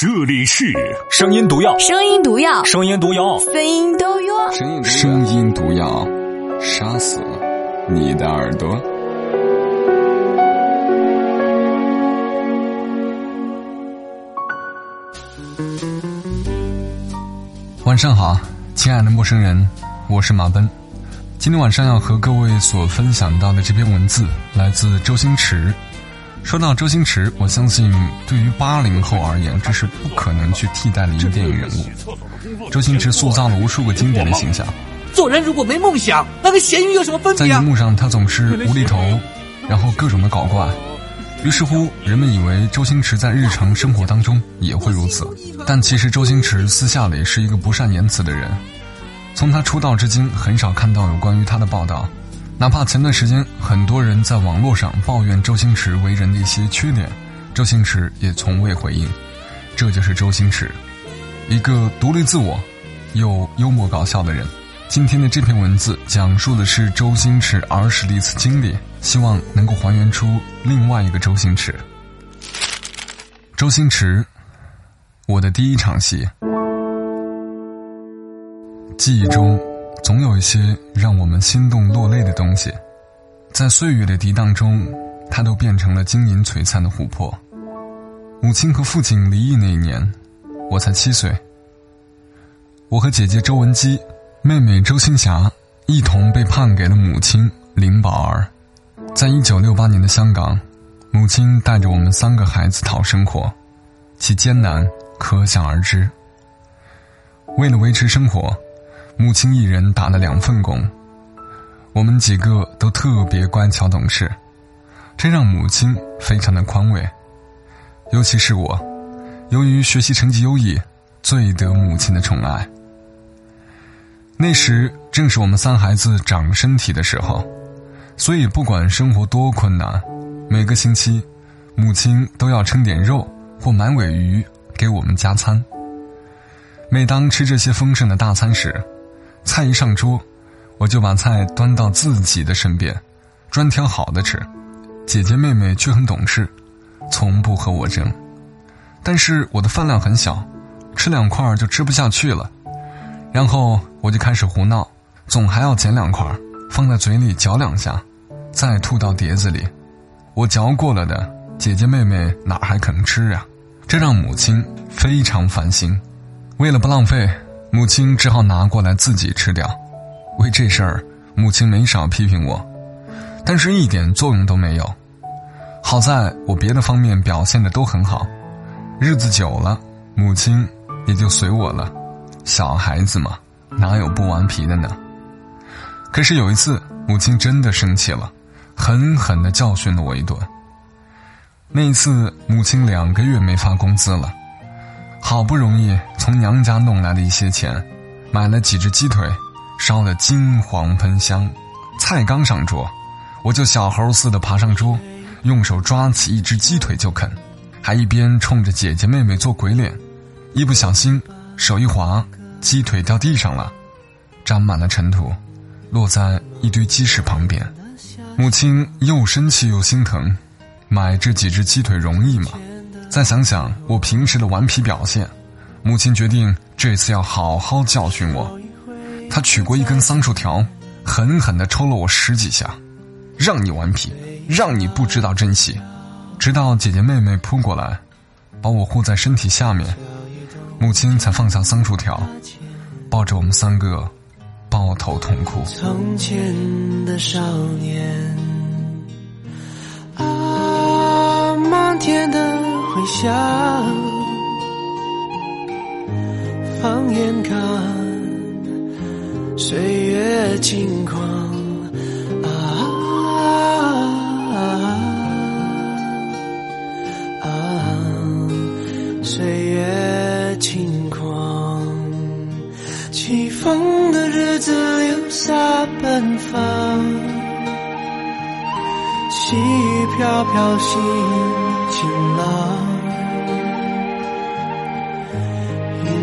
这里是声音毒药，声音毒药，声音毒药，声音毒药。声音毒药，杀死你的耳朵。晚上好，亲爱的陌生人，我是马奔。今天晚上要和各位所分享到的这篇文字来自周星驰。说到周星驰，我相信对于八零后而言，这是不可能去替代的一个电影人物。周星驰塑造了无数个经典的形象。做人如果没梦想，那跟咸鱼有什么分别？在荧幕上，他总是无厘头，然后各种的搞怪。于是乎，人们以为周星驰在日常生活当中也会如此。但其实，周星驰私下里是一个不善言辞的人。从他出道至今，很少看到有关于他的报道。哪怕前段时间很多人在网络上抱怨周星驰为人的一些缺点，周星驰也从未回应。这就是周星驰，一个独立自我又幽默搞笑的人。今天的这篇文字讲述的是周星驰儿时的一次经历，希望能够还原出另外一个周星驰。周星驰，我的第一场戏，记忆中。总有一些让我们心动落泪的东西，在岁月的涤荡中，它都变成了晶莹璀璨的琥珀。母亲和父亲离异那一年，我才七岁。我和姐姐周文姬、妹妹周星霞一同被判给了母亲林宝儿。在一九六八年的香港，母亲带着我们三个孩子讨生活，其艰难可想而知。为了维持生活。母亲一人打了两份工，我们几个都特别乖巧懂事，这让母亲非常的宽慰。尤其是我，由于学习成绩优异，最得母亲的宠爱。那时正是我们三孩子长身体的时候，所以不管生活多困难，每个星期，母亲都要称点肉或买尾鱼给我们加餐。每当吃这些丰盛的大餐时，菜一上桌，我就把菜端到自己的身边，专挑好的吃。姐姐妹妹却很懂事，从不和我争。但是我的饭量很小，吃两块就吃不下去了。然后我就开始胡闹，总还要捡两块，放在嘴里嚼两下，再吐到碟子里。我嚼过了的，姐姐妹妹哪还肯吃啊？这让母亲非常烦心。为了不浪费。母亲只好拿过来自己吃掉，为这事儿，母亲没少批评我，但是一点作用都没有。好在我别的方面表现的都很好，日子久了，母亲也就随我了。小孩子嘛，哪有不顽皮的呢？可是有一次，母亲真的生气了，狠狠的教训了我一顿。那一次，母亲两个月没发工资了。好不容易从娘家弄来的一些钱，买了几只鸡腿，烧得金黄喷香。菜刚上桌，我就小猴似的爬上桌，用手抓起一只鸡腿就啃，还一边冲着姐姐妹妹做鬼脸。一不小心手一滑，鸡腿掉地上了，沾满了尘土，落在一堆鸡屎旁边。母亲又生气又心疼，买这几只鸡腿容易吗？再想想我平时的顽皮表现，母亲决定这次要好好教训我。她取过一根桑树条，狠狠地抽了我十几下，让你顽皮，让你不知道珍惜。直到姐姐妹妹扑过来，把我护在身体下面，母亲才放下桑树条，抱着我们三个，抱头痛哭。从前的少年，啊，漫天的。回响，放眼看，岁月轻狂啊啊！岁月轻狂，起风的日子留下奔放，细雨飘飘，心晴朗。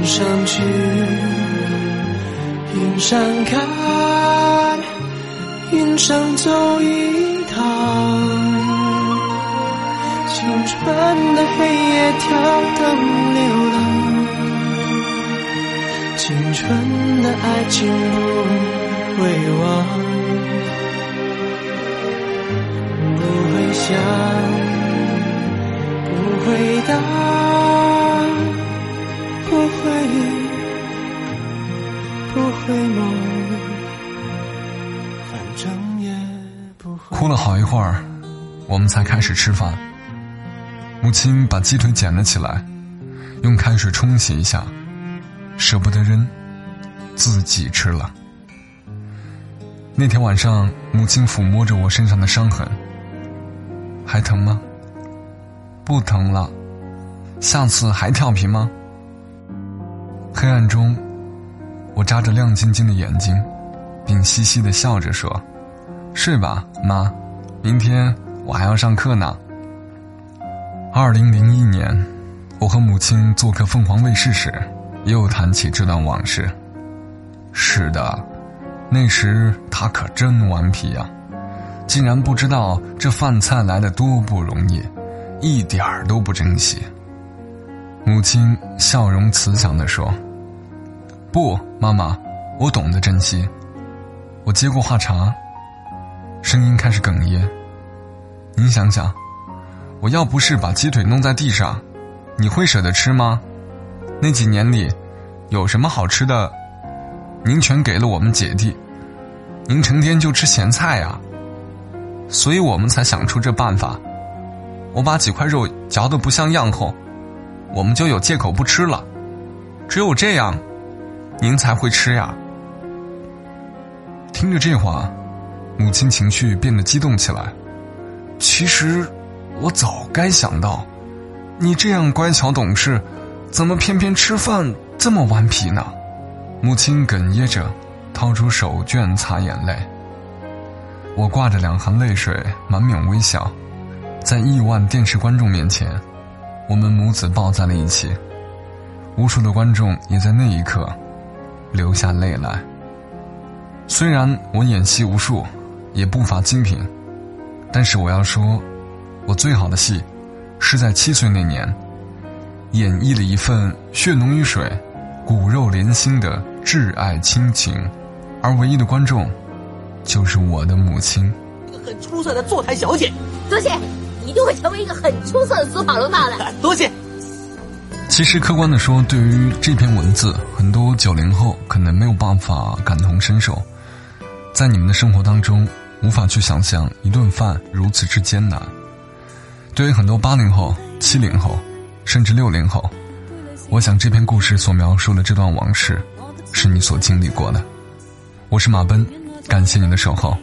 上去，云上开，云上走一趟。青春的黑夜跳动流浪，青春的爱情不会忘，不会想，不会答。过了好一会儿，我们才开始吃饭。母亲把鸡腿捡了起来，用开水冲洗一下，舍不得扔，自己吃了。那天晚上，母亲抚摸着我身上的伤痕，还疼吗？不疼了。下次还调皮吗？黑暗中，我眨着亮晶晶的眼睛，并嘻嘻的笑着说：“睡吧，妈，明天我还要上课呢。”二零零一年，我和母亲做客凤凰卫视时，又谈起这段往事。是的，那时她可真顽皮呀，竟然不知道这饭菜来的多不容易，一点儿都不珍惜。母亲笑容慈祥地说：“不，妈妈，我懂得珍惜。”我接过话茬，声音开始哽咽。您想想。我要不是把鸡腿弄在地上，你会舍得吃吗？那几年里，有什么好吃的，您全给了我们姐弟。您成天就吃咸菜呀，所以我们才想出这办法。我把几块肉嚼得不像样后，我们就有借口不吃了。只有这样，您才会吃呀。听着这话，母亲情绪变得激动起来。其实。我早该想到，你这样乖巧懂事，怎么偏偏吃饭这么顽皮呢？母亲哽咽着，掏出手绢擦眼泪。我挂着两行泪水，满面微笑，在亿万电视观众面前，我们母子抱在了一起。无数的观众也在那一刻流下泪来。虽然我演戏无数，也不乏精品，但是我要说。我最好的戏，是在七岁那年，演绎了一份血浓于水、骨肉连心的挚爱亲情，而唯一的观众，就是我的母亲。一个很出色的坐台小姐，多谢，一定会成为一个很出色的司法龙套的。多谢。其实客观的说，对于这篇文字，很多九零后可能没有办法感同身受，在你们的生活当中，无法去想象一顿饭如此之艰难。对于很多八零后、七零后，甚至六零后，我想这篇故事所描述的这段往事，是你所经历过的。我是马奔，感谢你的守候。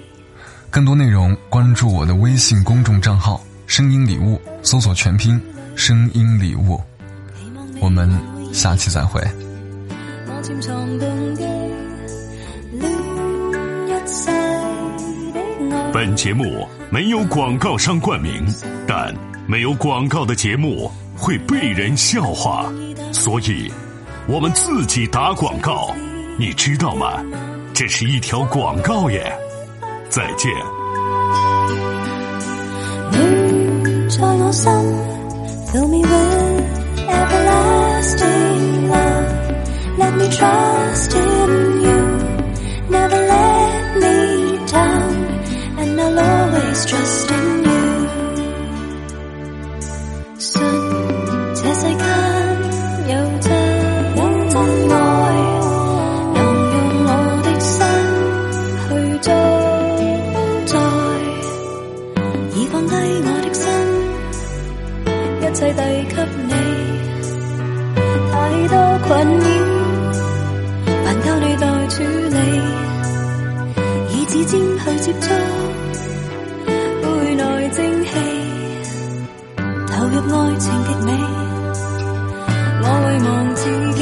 更多内容关注我的微信公众账号“声音礼物”，搜索全拼“声音礼物”。我们下期再会。本节目没有广告商冠名，但没有广告的节目会被人笑话，所以我们自己打广告，你知道吗？这是一条广告耶！再见。困扰，烦交你待处理，以指尖去接触，背内蒸气，投入爱情极美，我会忘自己，